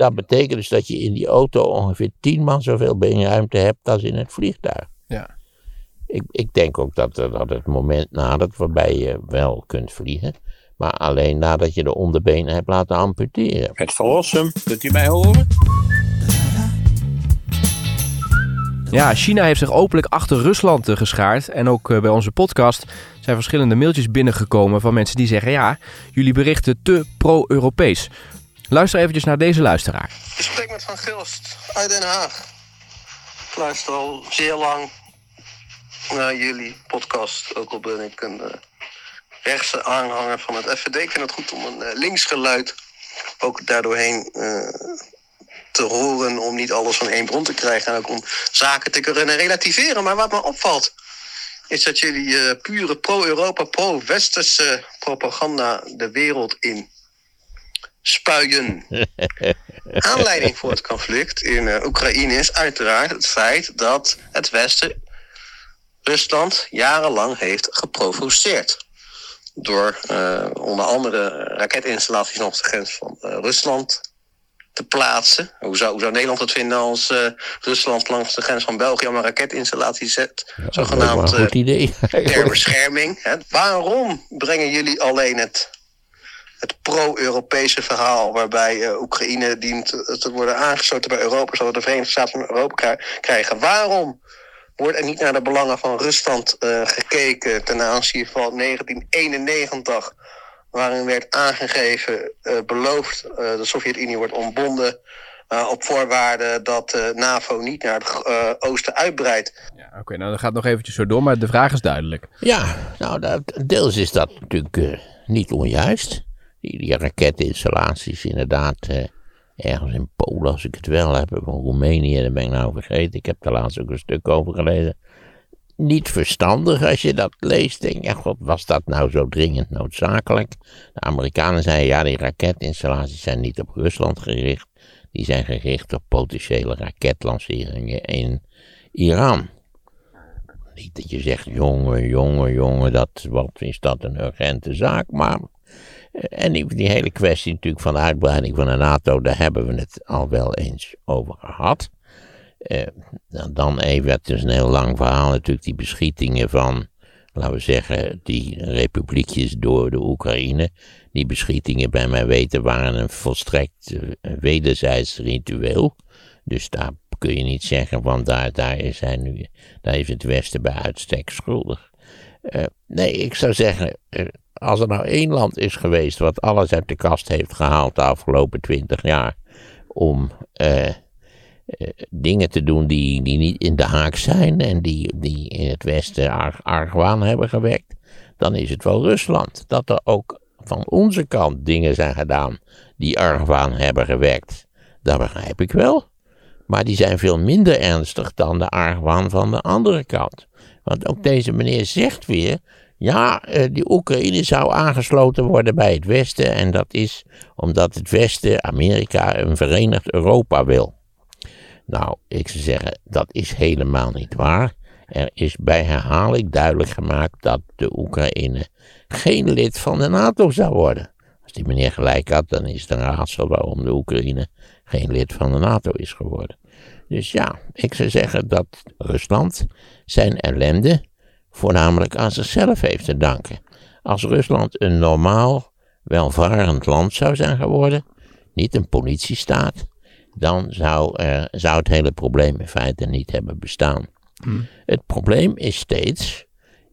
Dat betekent dus dat je in die auto ongeveer tien man zoveel beenruimte hebt als in het vliegtuig. Ja. Ik, ik denk ook dat, dat het moment nadert waarbij je wel kunt vliegen. Maar alleen nadat je de onderbenen hebt laten amputeren. Het verlossen, kunt u mij horen? Ja, China heeft zich openlijk achter Rusland eh, geschaard. En ook eh, bij onze podcast zijn verschillende mailtjes binnengekomen van mensen die zeggen: ja, jullie berichten te pro-Europees. Luister eventjes naar deze luisteraar. Ik spreek met Van Gilst uit Den Haag. Ik luister al zeer lang naar jullie podcast. Ook al ben ik een eh, rechtse aanhanger van het FVD. Ik vind het goed om een eh, linksgeluid ook daardoorheen eh, te horen. Om niet alles van één bron te krijgen. En ook om zaken te kunnen relativeren. Maar wat me opvalt is dat jullie pure pro-Europa, pro-westerse propaganda de wereld in spuien. Aanleiding voor het conflict in eh, Oekraïne is uiteraard het feit dat het Westen Rusland jarenlang heeft geprovoceerd. Door eh, onder andere raketinstallaties op de grens van eh, Rusland te plaatsen. Hoe zou, hoe zou Nederland het vinden als Rusland langs de grens van België allemaal raketinstallaties zet? Is Zogenaamd idee. ter bescherming. Hè. Waarom brengen jullie alleen het, het pro-Europese verhaal waarbij eh, Oekraïne dient te worden aangesloten bij Europa, zodat de Verenigde Staten van Europa krij- krijgen? Waarom wordt er niet naar de belangen van Rusland eh, gekeken ten aanzien van 1991, waarin werd aangegeven, eh, beloofd, eh, de Sovjet-Unie wordt ontbonden. eh, op voorwaarde dat de NAVO niet naar het oosten uitbreidt. Ja, Oké, nou dat gaat nog eventjes zo door, maar de vraag is duidelijk. Ja, nou, dat, deels is dat natuurlijk eh, niet onjuist. Die, raketinstallaties inderdaad eh, ergens in Polen, als ik het wel heb, of Roemenië, dat ben ik nou vergeten. Ik heb daar laatst ook een stuk over gelezen. Niet verstandig als je dat leest. Denk ja, god, was dat nou zo dringend noodzakelijk? De Amerikanen zeiden, ja, die raketinstallaties zijn niet op Rusland gericht. Die zijn gericht op potentiële raketlanceringen in Iran. Niet dat je zegt, jongen, jongen, jongen, dat, wat is dat een urgente zaak, maar... En die, hele kwestie natuurlijk van de uitbreiding van de NATO, daar hebben we het al wel eens over gehad. Eh, dan- dan even, het is een heel lang verhaal natuurlijk, die beschietingen van, laten we zeggen, die republiekjes door de Oekraïne. Die beschietingen, bij mijn weten, waren een volstrekt eh, wederzijds ritueel. Dus daar kun je niet zeggen van daar, daar, is hij nu, daar is het Westen bij uitstek schuldig. Eh, nee, ik zou zeggen, als er nou één land is geweest wat alles uit de kast heeft gehaald de afgelopen twintig jaar om eh, eh, dingen te doen die, die niet in de haak zijn en die, die in het Westen arg, argwaan hebben gewekt, dan is het wel Rusland. Dat er ook van onze kant dingen zijn gedaan die argwaan hebben gewekt, dat begrijp ik wel. Maar die zijn veel minder ernstig dan de argwaan van de andere kant. Want ook deze meneer zegt weer, ja, eh, die Oekraïne zou aangesloten worden bij het Westen en dat is omdat het Westen, Amerika, een verenigd Europa wil. Nou, ik zou zeggen, dat is helemaal niet waar. Er is bij herhaling duidelijk gemaakt dat de Oekraïne geen lid van de NATO zou worden. Als die meneer gelijk had, dan is het een raadsel waarom de Oekraïne geen lid van de NATO is geworden. Dus ja, ik zou zeggen dat Rusland zijn ellende voornamelijk aan zichzelf heeft te danken. Als Rusland een normaal, welvarend land zou zijn geworden, niet een politiestaat, dan zou, er, zou het hele probleem in feite niet hebben bestaan. Het probleem is steeds,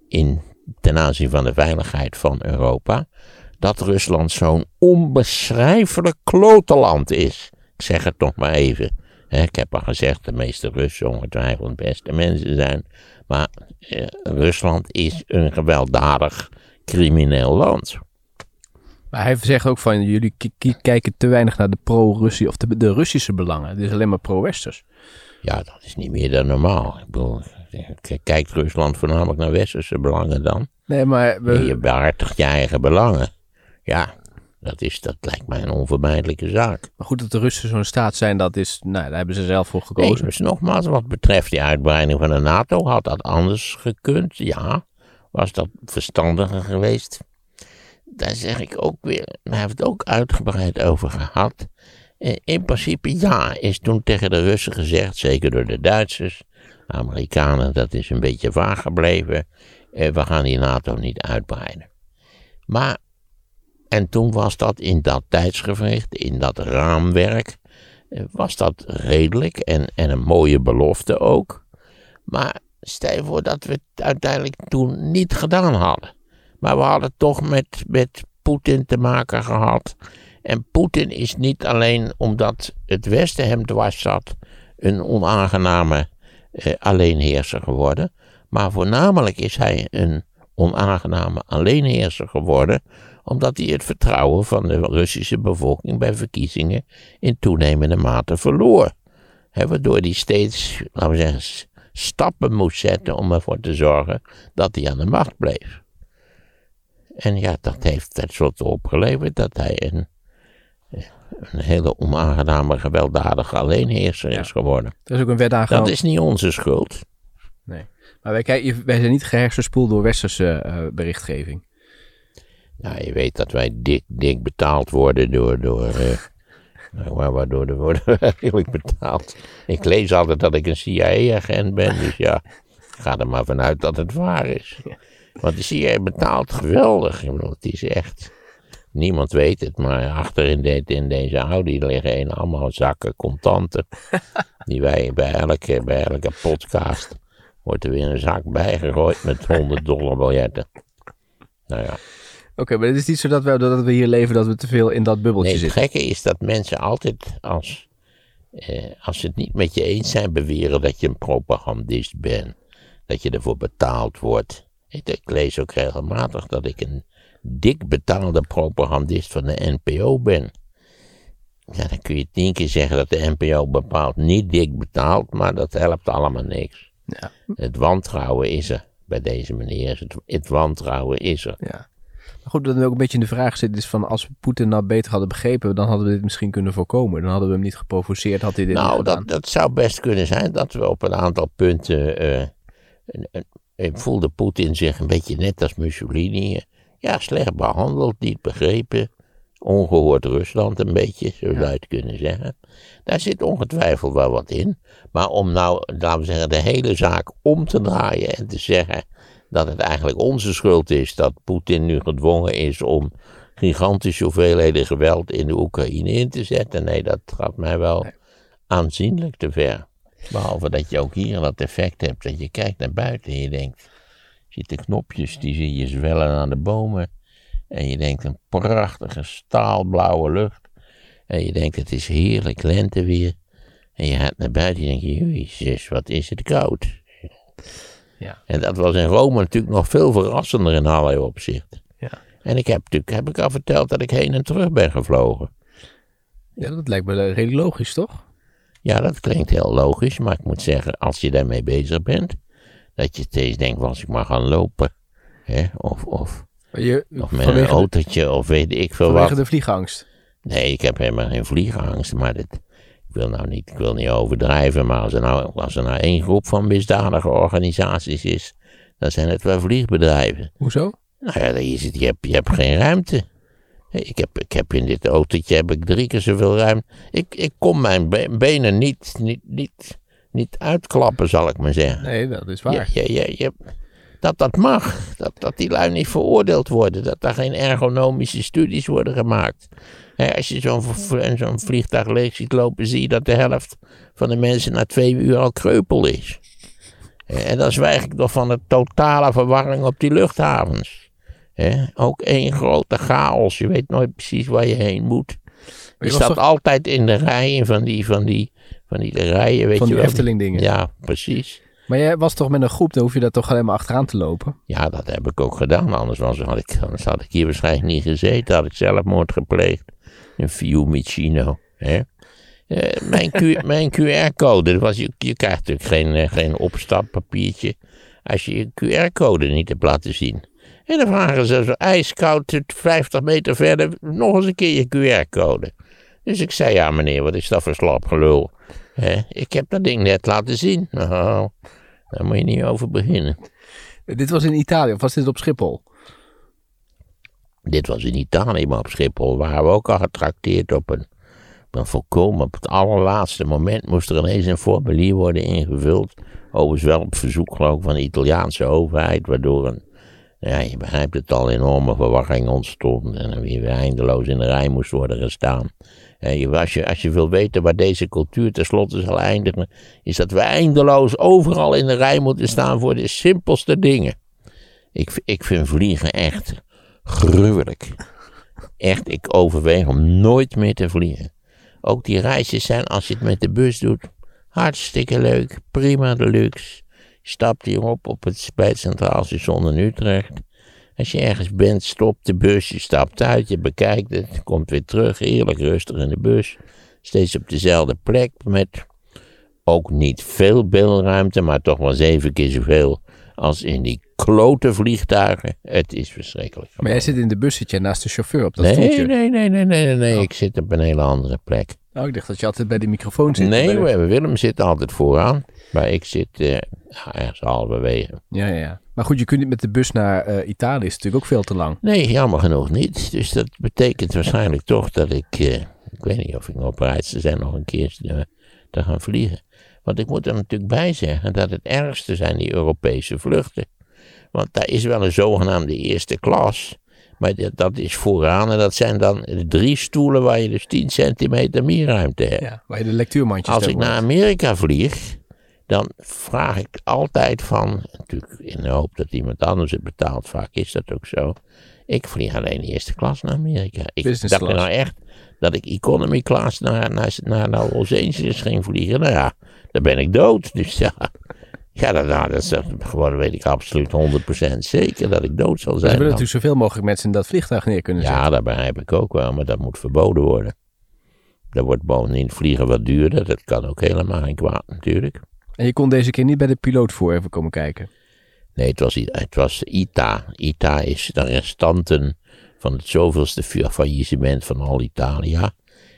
in, ten aanzien van de veiligheid van Europa, dat Rusland zo'n onbeschrijfelijk klotenland is. Ik zeg het nog maar even. Ik heb al gezegd, de meeste Russen ongetwijfeld beste mensen zijn. Maar eh, Rusland is een gewelddadig crimineel land. Maar hij zegt ook van jullie kijken te weinig naar de pro-Russie of de, de Russische belangen. Het is alleen maar pro-Westers. Ja, dat is niet meer dan normaal. Ik bedoel, kijkt Rusland voornamelijk naar westerse belangen dan? Nee, maar we, je behartigt je eigen belangen. Ja, dat, is, dat lijkt mij een onvermijdelijke zaak. maar goed dat de Russen zo'n staat zijn, dat is, nou, daar hebben ze zelf voor Nee, gekozen. dus nogmaals, wat betreft die uitbreiding van de NATO, had dat anders gekund? Ja. Was dat verstandiger geweest? Daar zeg ik ook weer, daar hebben we het ook uitgebreid over gehad. Eh, In principe ja, is toen tegen de Russen gezegd, zeker door de Duitsers, Amerikanen, dat is een beetje vaag gebleven. eh, We gaan die NATO niet uitbreiden. Maar, en toen was dat in dat tijdsgevricht, in dat raamwerk, eh, was dat redelijk en, en een mooie belofte ook. Maar stel je voor dat we het uiteindelijk toen niet gedaan hadden. Maar we hadden toch met, met Poetin te maken gehad. En Poetin is niet alleen omdat het Westen hem dwars zat, een onaangename eh, alleenheerser geworden. Maar voornamelijk is hij een onaangename alleenheerser geworden, omdat hij het vertrouwen van de Russische bevolking bij verkiezingen in toenemende mate verloor. Waardoor hij steeds, laten we zeggen, stappen moest zetten om ervoor te zorgen dat hij aan de macht bleef. En ja, dat heeft tenslotte opgeleverd dat hij een, een hele onaangename, gewelddadige alleenheerser is geworden. Er is ook een wet Dat aangenomen. is niet onze schuld. Nee. Maar wij, kijken, wij zijn niet gehersenspoeld door westerse eh, berichtgeving. Nou, je weet dat wij dik, dik betaald worden door. door eh, nou, waar- waardoor de worden we eigenlijk betaald. Ik lees altijd dat ik een CIA-agent ben, dus ja, ga er maar vanuit dat het waar is. Want de CIA betaalt geweldig. Het is echt. Niemand weet het, maar achter in, dit, in deze Audi liggen een allemaal zakken contanten. Die wij bij elke, bij elke podcast. wordt er weer een zak bijgegooid met 100 dollar biljetten. Nou ja. Oké, maar het is niet zo dat we, dat we hier leven dat we te veel in dat bubbeltje Nee, het zitten. gekke is dat mensen altijd, als, eh, als ze het niet met je eens zijn, beweren dat je een propagandist bent. Dat je ervoor betaald wordt. Ik, ik lees ook regelmatig dat ik een dik betaalde propagandist van de NPO ben. Ja, dan kun je tien keer zeggen dat de NPO bepaald niet dik betaalt, maar dat helpt allemaal niks. Ja. Het wantrouwen is er. Bij deze meneer, het, het wantrouwen is er. Ja. Goed, dat ook een beetje in de vraag zit is van als we Poetin nou beter hadden begrepen, dan hadden we dit misschien kunnen voorkomen. Dan hadden we hem niet geprovoceerd, had hij dit Nou, gedaan. dat, dat zou best kunnen zijn dat we op een aantal punten. eh, voelde Poetin zich een beetje net als Mussolini. Ja, slecht behandeld, niet begrepen. Ongehoord Rusland een beetje, zo zou je het kunnen zeggen. Daar zit ongetwijfeld wel wat in. Maar om nou, laten we zeggen, de hele zaak om te draaien en te zeggen dat het eigenlijk onze schuld is dat Poetin nu gedwongen is om gigantische hoeveelheden geweld in de Oekraïne in te zetten. Nee, dat gaat mij wel aanzienlijk te ver. Behalve dat je ook hier dat effect hebt dat je kijkt naar buiten en je denkt, ziet de knopjes, die zie je zwellen aan de bomen. En je denkt een prachtige staalblauwe lucht. En je denkt het is heerlijk lenteweer. En je gaat naar buiten en denk je, jezus, wat is het koud. Ja. En dat was in Rome natuurlijk nog veel verrassender in allerlei opzichten. Ja. En ik heb natuurlijk, heb ik al verteld dat ik heen en terug ben gevlogen. ja, dat lijkt me redelijk logisch, toch? Ja, dat klinkt heel logisch, maar ik moet zeggen, als je daarmee bezig bent, dat je steeds denkt, was ik maar gaan lopen. Hè? Of, of, Je, of met vanwege, een autootje, of weet ik veel vanwege wat. de vliegangst. Nee, ik heb helemaal geen vliegangst, maar dit, ik wil nou niet, ik wil niet overdrijven, maar als er nou, als er nou één groep van misdadige organisaties is, dan zijn het wel vliegbedrijven. Hoezo? Nou ja, is het, je, hebt, je hebt geen ruimte. Ik heb, ik heb in dit autootje heb ik drie keer zoveel ruimte. Ik, ik kon mijn be- benen niet, niet, niet, niet uitklappen, zal ik maar zeggen. Nee, dat is waar. Ja, ja, ja. Dat dat mag. Dat, dat die lui niet veroordeeld worden. Dat daar geen ergonomische studies worden gemaakt. Als je zo'n zo'n vliegtuig leeg ziet lopen, zie je dat de helft van de mensen na twee uur al kreupel is. En dan zwijg ik nog van de totale verwarring op die luchthavens. Ook één grote chaos. Je weet nooit precies waar je heen moet. je staat toch- altijd in de rijen van die, van die, van die rijen, weet Van je die. Efteling dingen. Ja, precies. Maar jij was toch met een groep, dan hoef je daar toch alleen maar achteraan te lopen? Ja, dat heb ik ook gedaan. Anders, was, had, ik, anders had ik hier waarschijnlijk niet gezeten. Had ik zelfmoord gepleegd. Een Fiumicino. Hè? Eh, mijn, QR-code. Was, je, je krijgt natuurlijk geen, geen opstappapiertje. Als je je QR-code niet hebt laten zien. En dan vragen ze zo ijskoud, tot 50 meter verder, nog eens een keer je QR-code. Dus ik zei, ja meneer, wat is dat voor slap gelul? Ik heb dat ding net laten zien. Nou, daar moet je niet over beginnen. Dit was in Italië, of was dit op Schiphol? Dit was in Italië, maar op Schiphol waren we ook al getrakteerd op een, op Dan volkomen op het allerlaatste moment moest er ineens een formulier worden ingevuld. Overigens wel op verzoek geloof ik van de Italiaanse overheid, waardoor een, ja, je begrijpt het al, enorme verwarring ontstond. En weer eindeloos in de rij moest worden gestaan. Je, als, je, als je wil weten waar deze cultuur tenslotte zal eindigen, is dat we eindeloos overal in de rij moeten staan voor de simpelste dingen. Ik, ik vind vliegen echt gruwelijk. Echt, ik overweeg om nooit meer te vliegen. Ook die reisjes zijn, als je het met de bus doet, hartstikke leuk. Prima deluxe. Je stapt hierop op het, bij het Centraal Station in Utrecht. Als je ergens bent, stopt de bus, je stapt uit, je bekijkt het, komt weer terug, heerlijk rustig in de bus. Steeds op dezelfde plek, met ook niet veel beeldruimte, maar toch wel zeven keer zoveel als in die klote vliegtuigen. Het is verschrikkelijk. Maar jij zit in de bus, zit je naast de chauffeur op dat nee, stoeltje? nee, nee, nee, nee, nee. Oh. ik zit op een hele andere plek. Oh, ik dacht dat je altijd bij de microfoon zit. Nee, de- Willem zit altijd vooraan, maar ik zit eh, ja, ergens halverwege. Ja, ja, ja. Maar goed, je kunt niet met de bus naar eh, Italië, is natuurlijk ook veel te lang. Nee, jammer genoeg niet. Dus dat betekent waarschijnlijk toch dat ik, eh, ik weet niet of ik nog bereid zou zijn nog een keer te, te gaan vliegen. Want ik moet er natuurlijk bij zeggen dat het ergste zijn die Europese vluchten. Want daar is wel een zogenaamde eerste klas. Maar dat, is vooraan en dat zijn dan drie stoelen waar je dus 10 centimeter meer ruimte hebt. Ja, waar je de lectuurmandjes Als ik naar. Amerika vlieg, dan vraag ik altijd van, natuurlijk in de hoop dat iemand anders het betaalt, vaak is dat ook zo. Ik vlieg alleen eerste klas naar Amerika. Ik Business dacht class. nou echt dat ik economy class naar, naar, naar, naar Los Angeles ging vliegen. Nou ja, dan ben ik dood. Dus ja, ja dat, nou, dat is gewoon, weet ik absoluut 100% zeker dat ik dood zal zijn. willen Dan- natuurlijk zoveel mogelijk mensen in dat vliegtuig neer kunnen zetten. ja, dat begrijp ik ook wel, maar dat moet verboden worden. Dan wordt bovendien vliegen wat duurder. Dat kan ook helemaal geen kwaad natuurlijk. En je kon deze keer niet bij de piloot voor even komen kijken. Nee, het was, het was ITA. ITA is de restanten van het zoveelste fa- faillissement van al Italia.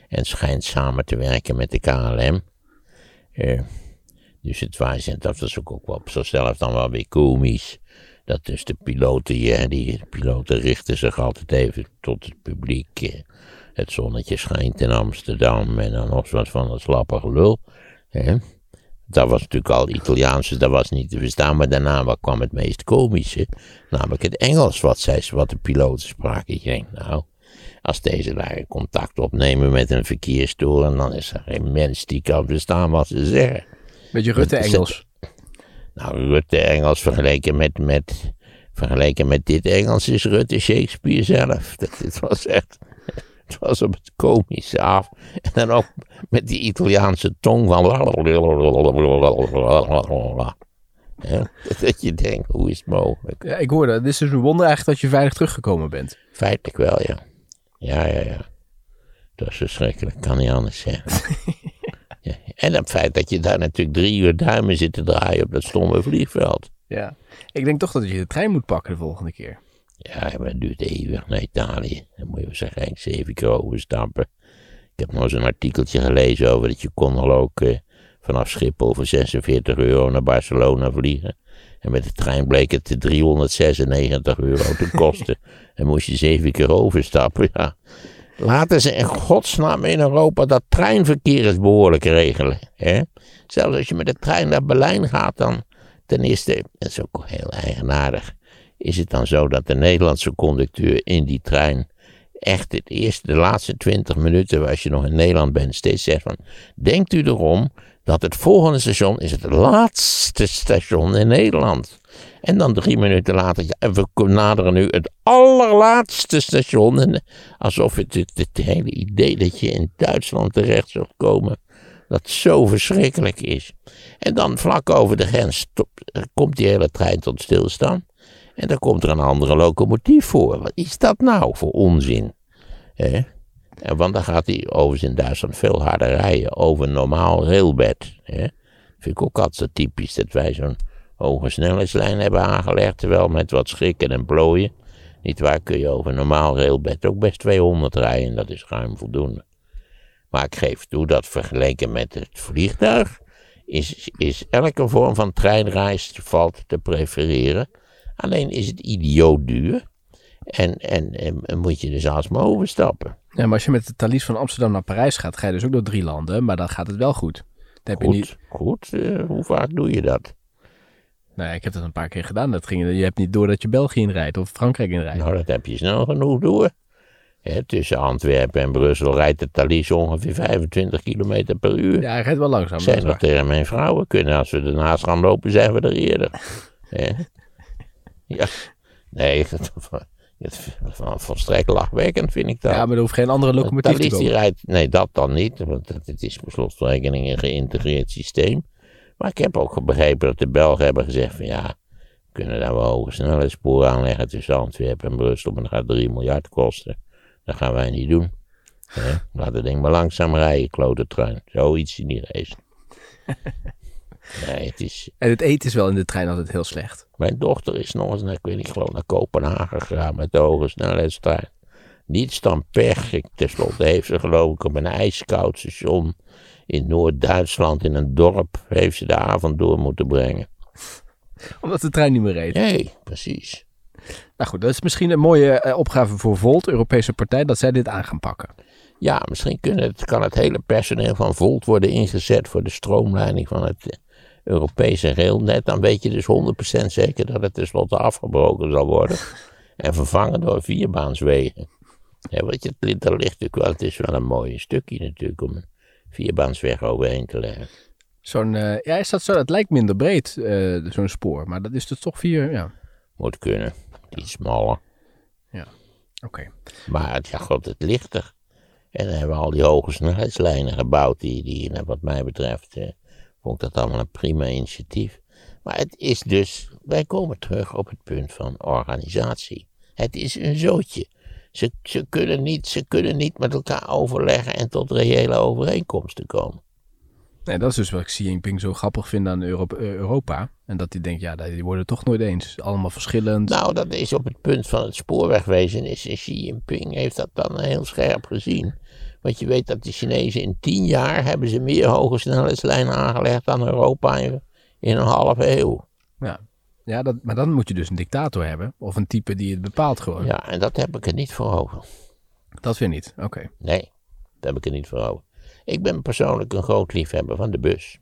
En schijnt samen te werken met de KLM. Eh, dus het was, en dat was ook, wel op zichzelf dan wel weer komisch. Dat dus de piloten, die de piloten richten zich altijd even tot het publiek. eh, het zonnetje schijnt in Amsterdam en dan nog wat van een slappe gelul. Hè. Dat was natuurlijk al Italiaans, dus dat was niet te verstaan. Maar daarna wat kwam het meest komische, namelijk het Engels wat, zij, wat de piloten spraken. Ik denk, nou, als deze daar contact opnemen met een verkeerstoren, dan is er geen mens die kan verstaan wat ze zeggen. Beetje Rutte Dat is- Engels. Nou, Rutte Engels vergeleken met, met, vergeleken met dit Engels is Rutte Shakespeare zelf. Dat, was echt, het was op het komische af. En dan ook met die Italiaanse tong van... Ja, dat je denkt, hoe is het mogelijk? Ja, ik hoorde, het is dus een wonder eigenlijk dat je veilig teruggekomen bent. Feitelijk wel, ja. Ja, ja, ja. Dat is verschrikkelijk, kan niet anders zeggen. ja. En het feit dat je daar natuurlijk drie uur duimen zit te draaien op dat stomme vliegveld. Ja. Ik denk toch dat je de trein moet pakken de volgende keer. Ja, maar het duurt eeuwig naar Italië. Dan moet je waarschijnlijk zeven keer overstappen. Ik heb nog eens een artikeltje gelezen over dat je kon al ook eh, vanaf Schiphol voor 46 euro naar Barcelona vliegen. En met de trein bleek het 396 euro te kosten. en moest je zeven keer overstappen, ja. Laten ze in godsnaam in Europa dat treinverkeer eens behoorlijk regelen. Hè? Zelfs als je met de trein naar Berlijn gaat, dan ten eerste, dat is ook heel eigenaardig, is het dan zo dat de Nederlandse conducteur in die trein echt het eerste, de laatste twintig minuten, als je nog in Nederland bent, steeds zegt van, denkt u erom dat het volgende station is het laatste station in Nederland. En dan drie minuten later, ja, we naderen nu het allerlaatste station. En alsof het, het, hele idee dat je in Duitsland terecht zult komen, dat zo verschrikkelijk is. En dan vlak over de grens komt die hele trein tot stilstaan. En dan komt er een andere locomotief voor. Wat is dat nou voor onzin? En want dan gaat hij overigens in Duitsland veel harder rijden over normaal railbed. Hè? Vind ik ook altijd typisch dat wij zo'n hoge snelheidslijn hebben aangelegd. Terwijl met wat schrikken en plooien. Niet waar kun je over normaal railbed ook best 200 rijden. Dat is ruim voldoende. Maar ik geef toe dat vergeleken met het vliegtuig. Is, is elke vorm van treinreis valt te prefereren. Alleen is het idioot duur. En, en, en, moet je dus alsmaar overstappen. Ja, maar als je met de Thalys van Amsterdam naar Parijs gaat, ga je dus ook door drie landen. Maar dan gaat het wel goed. Dan heb je Goed, niet... goed. eh, hoe vaak doe je dat? Nou ja, ik heb dat een paar keer gedaan. Dat ging, je hebt niet door dat je België inrijdt of Frankrijk inrijdt. Nou, dat heb je snel genoeg door. Tussen Antwerpen en Brussel rijdt de Thalys ongeveer 25 km per uur. Ja, hij rijdt wel langzaam. Ik dat tegen mijn vrouwen kunnen, als we ernaast gaan lopen, zijn we er eerder. Hè? Ja, nee, dat, dat, volstrekt lachwekkend vind ik dat. Ja, maar er hoeft geen andere De locomotief te komen. rijdt, nee dat dan niet, want het, het is per slotverrekening een geïntegreerd systeem. Maar ik heb ook begrepen dat de Belgen hebben gezegd van ja, we kunnen daar wel hoge snelheidssporen aanleggen tussen Antwerpen en Brussel, maar dat gaat 3 miljard kosten. Dat gaan wij niet doen. Laat het ding maar langzaam rijden, klote trein. Zoiets in die race. Nee, het is... En het eten is wel in de trein altijd heel slecht. Mijn dochter is nog eens, naar, ik weet niet, geloof naar Kopenhagen gegaan met de hoge snelheidstrein. Niets dan pech. Ik, tenslotte heeft ze geloof ik op een ijskoud station in Noord-Duitsland in een dorp, heeft ze de avond door moeten brengen. Omdat de trein niet meer reed. Nee, precies. Nou goed, dat is misschien een mooie eh, opgave voor Volt, Europese partij, dat zij dit aan gaan pakken. Ja, misschien kunnen het, kan het hele personeel van Volt worden ingezet voor de stroomleiding van het Europese railnet. Dan weet je dus 100% zeker dat het tenslotte afgebroken zal worden. En vervangen door vierbaanswegen. Ja, want je, er ligt natuurlijk wel, het is wel een mooi stukje natuurlijk om een vierbaansweg overheen te leggen. Zo'n, eh, ja, is dat zo? Het lijkt minder breed, eh, zo'n spoor, maar dat is dus toch vier, ja. Moet kunnen, iets smaller. Oké. Maar het, ja, god, het ligt er. En dan hebben we al die hoge snelheidslijnen gebouwd, die, die nou, wat mij betreft, eh, vond ik dat allemaal een prima initiatief. Maar het is dus, wij komen terug op het punt van organisatie. Het is een zootje. Ze, ze, kunnen niet, ze kunnen niet met elkaar overleggen en tot reële overeenkomsten komen. Nee, dat is dus wat ik Xi Jinping zo grappig vind aan eh, Europa. En dat hij denkt, ja, die worden toch nooit eens. Allemaal verschillend. Nou, dat is op het punt van het spoorwegwezen. Is Xi Jinping heeft dat dan heel scherp gezien. Want je weet dat de Chinezen in tien jaar hebben ze meer hoge snelheidslijnen aangelegd dan Europa in, in een halve eeuw. Ja, ja dat, maar dan moet je dus een dictator hebben. Of een type die het bepaalt gewoon. Ja, en dat heb ik er niet voor over. Dat weer niet. Oké. Nee, dat heb ik er niet voor over. Ik ben persoonlijk een groot liefhebber van de bus.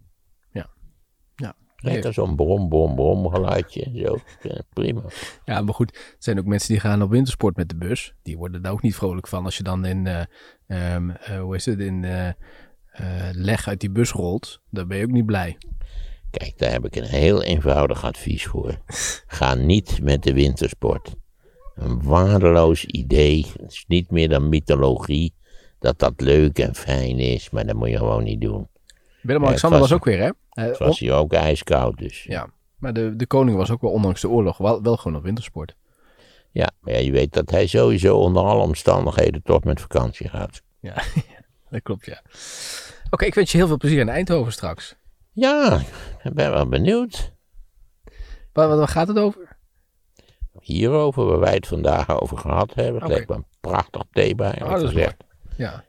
Lekker zo'n brom, brom, brom geluidje. Zo, Ja, prima. Ja, maar goed. Er zijn ook mensen die gaan op wintersport met de bus. Die worden daar ook niet vrolijk van. Als je dan in, eh, ehm, eh, hoe is het, in eh, leg uit die bus rolt. Dan ben je ook niet blij. Kijk, daar heb ik een heel eenvoudig advies voor. Ga niet met de wintersport. Een waardeloos idee. Het is niet meer dan mythologie. Dat dat leuk en fijn is, maar dat moet je gewoon niet doen. Willem-Alexander was- ook weer, hè? Eh, Het was hier ook ijskoud, dus. Ja, Ja, maar de, de koning was ook wel, ondanks de oorlog, wel, wel gewoon op wintersport. maar ja, je weet dat hij sowieso onder alle omstandigheden toch met vakantie gaat. Ja, dat klopt, ja. Oké, ik wens je heel veel plezier in Eindhoven straks. Ja, ik ben wel benieuwd. Waar, waar gaat het over? Hierover, waar wij het vandaag over gehad hebben. Het Oké. lijkt me een prachtig thema, dat is gezegd. Ja,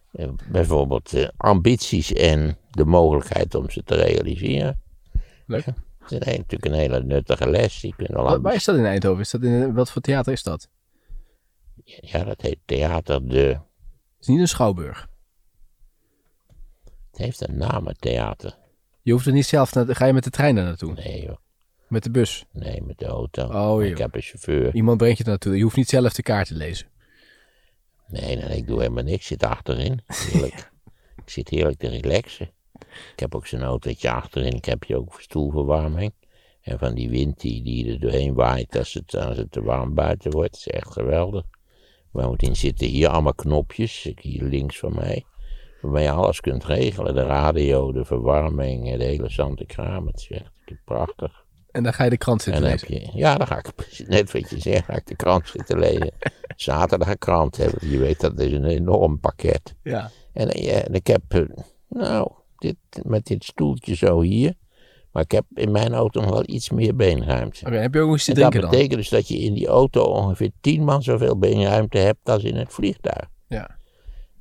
Bijvoorbeeld eh, ambities en de mogelijkheid om ze te realiseren. leuk. Het is een, natuurlijk een hele nuttige les. Waar, is dat in Eindhoven? Is dat in, wat voor theater is dat? Ja, dat heet theater de... Het is niet een schouwburg. Het heeft een naam, het theater. Je hoeft er niet zelf naar, ga je met de trein daar naartoe? Nee joh, Met de bus? nee, met de auto. Oh, ik heb een chauffeur. Iemand brengt je er naartoe. Je hoeft niet zelf de kaart te lezen. Nee, nee, ik doe helemaal niks. Ik zit achterin. Heerlijk. ik zit heerlijk te relaxen. Ik heb ook zo'n autootje achterin. Ik heb hier ook stoelverwarming. En van die wind die, die er doorheen waait als het, als het te warm buiten wordt. Is echt geweldig. Bovendien zitten hier allemaal knopjes. Hier links van mij. Waarmee je alles kunt regelen. De radio, de verwarming, de hele zante kraam. Het is echt prachtig. En dan ga je de krant En zitten lezen. je, ja, dan ga ik net wat je zegt, ga ik de krant zitten lezen. Zaterdag krant hebben. Je weet dat is een enorm pakket. Ja. En, eh, ja, en ik heb, eh, nou, dit, met dit stoeltje zo hier. Maar ik heb in mijn auto nog wel iets meer beenruimte. Oké, heb je ook iets te En dat drinken dan? betekent dus dat je in die auto ongeveer tien man zoveel beenruimte hebt als in het vliegtuig. Ja.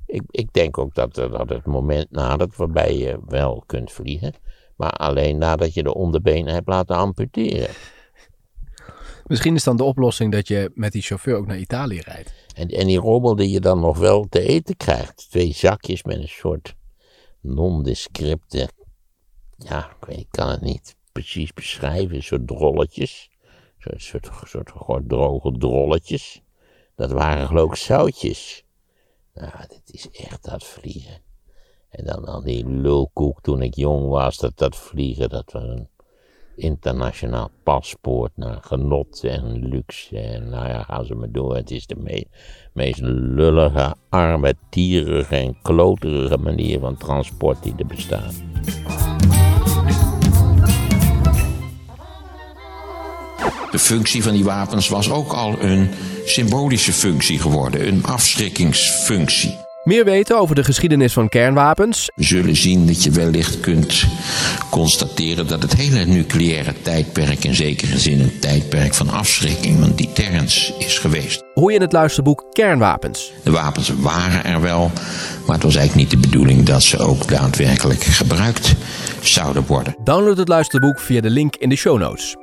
Ik, ik denk ook dat, er- dat het moment nadert waarbij je wel kunt vliegen. Maar alleen nadat je de onderbenen hebt laten amputeren. Misschien is dan de oplossing dat je met die chauffeur ook naar Italië rijdt. En, en die rommel die je dan nog wel te eten krijgt. Twee zakjes met een soort nondescripte. Ja, ik, kan het niet precies beschrijven. Een soort drolletjes. Een soort, soort, soort droge drolletjes. Dat waren geloof ik zoutjes. Nou, dit is echt dat vliegen. En dan, dan die lulkoek toen ik jong was. Dat, dat vliegen, dat was een internationaal paspoort naar genot en luxe. En nou ja, gaan ze maar door. Het is de meest lullige, armetierige en kloterige manier van transport die er bestaat. De functie van die wapens was ook al een symbolische functie geworden, een afschrikkingsfunctie. Meer weten over de geschiedenis van kernwapens. We zullen zien dat je wellicht kunt constateren dat het hele nucleaire tijdperk in zekere zin een tijdperk van afschrikking, van deterrence is geweest. Hoor je in het luisterboek Kernwapens? De wapens waren er wel, maar het was eigenlijk niet de bedoeling dat ze ook daadwerkelijk gebruikt zouden worden. Download het luisterboek via de link in de show notes.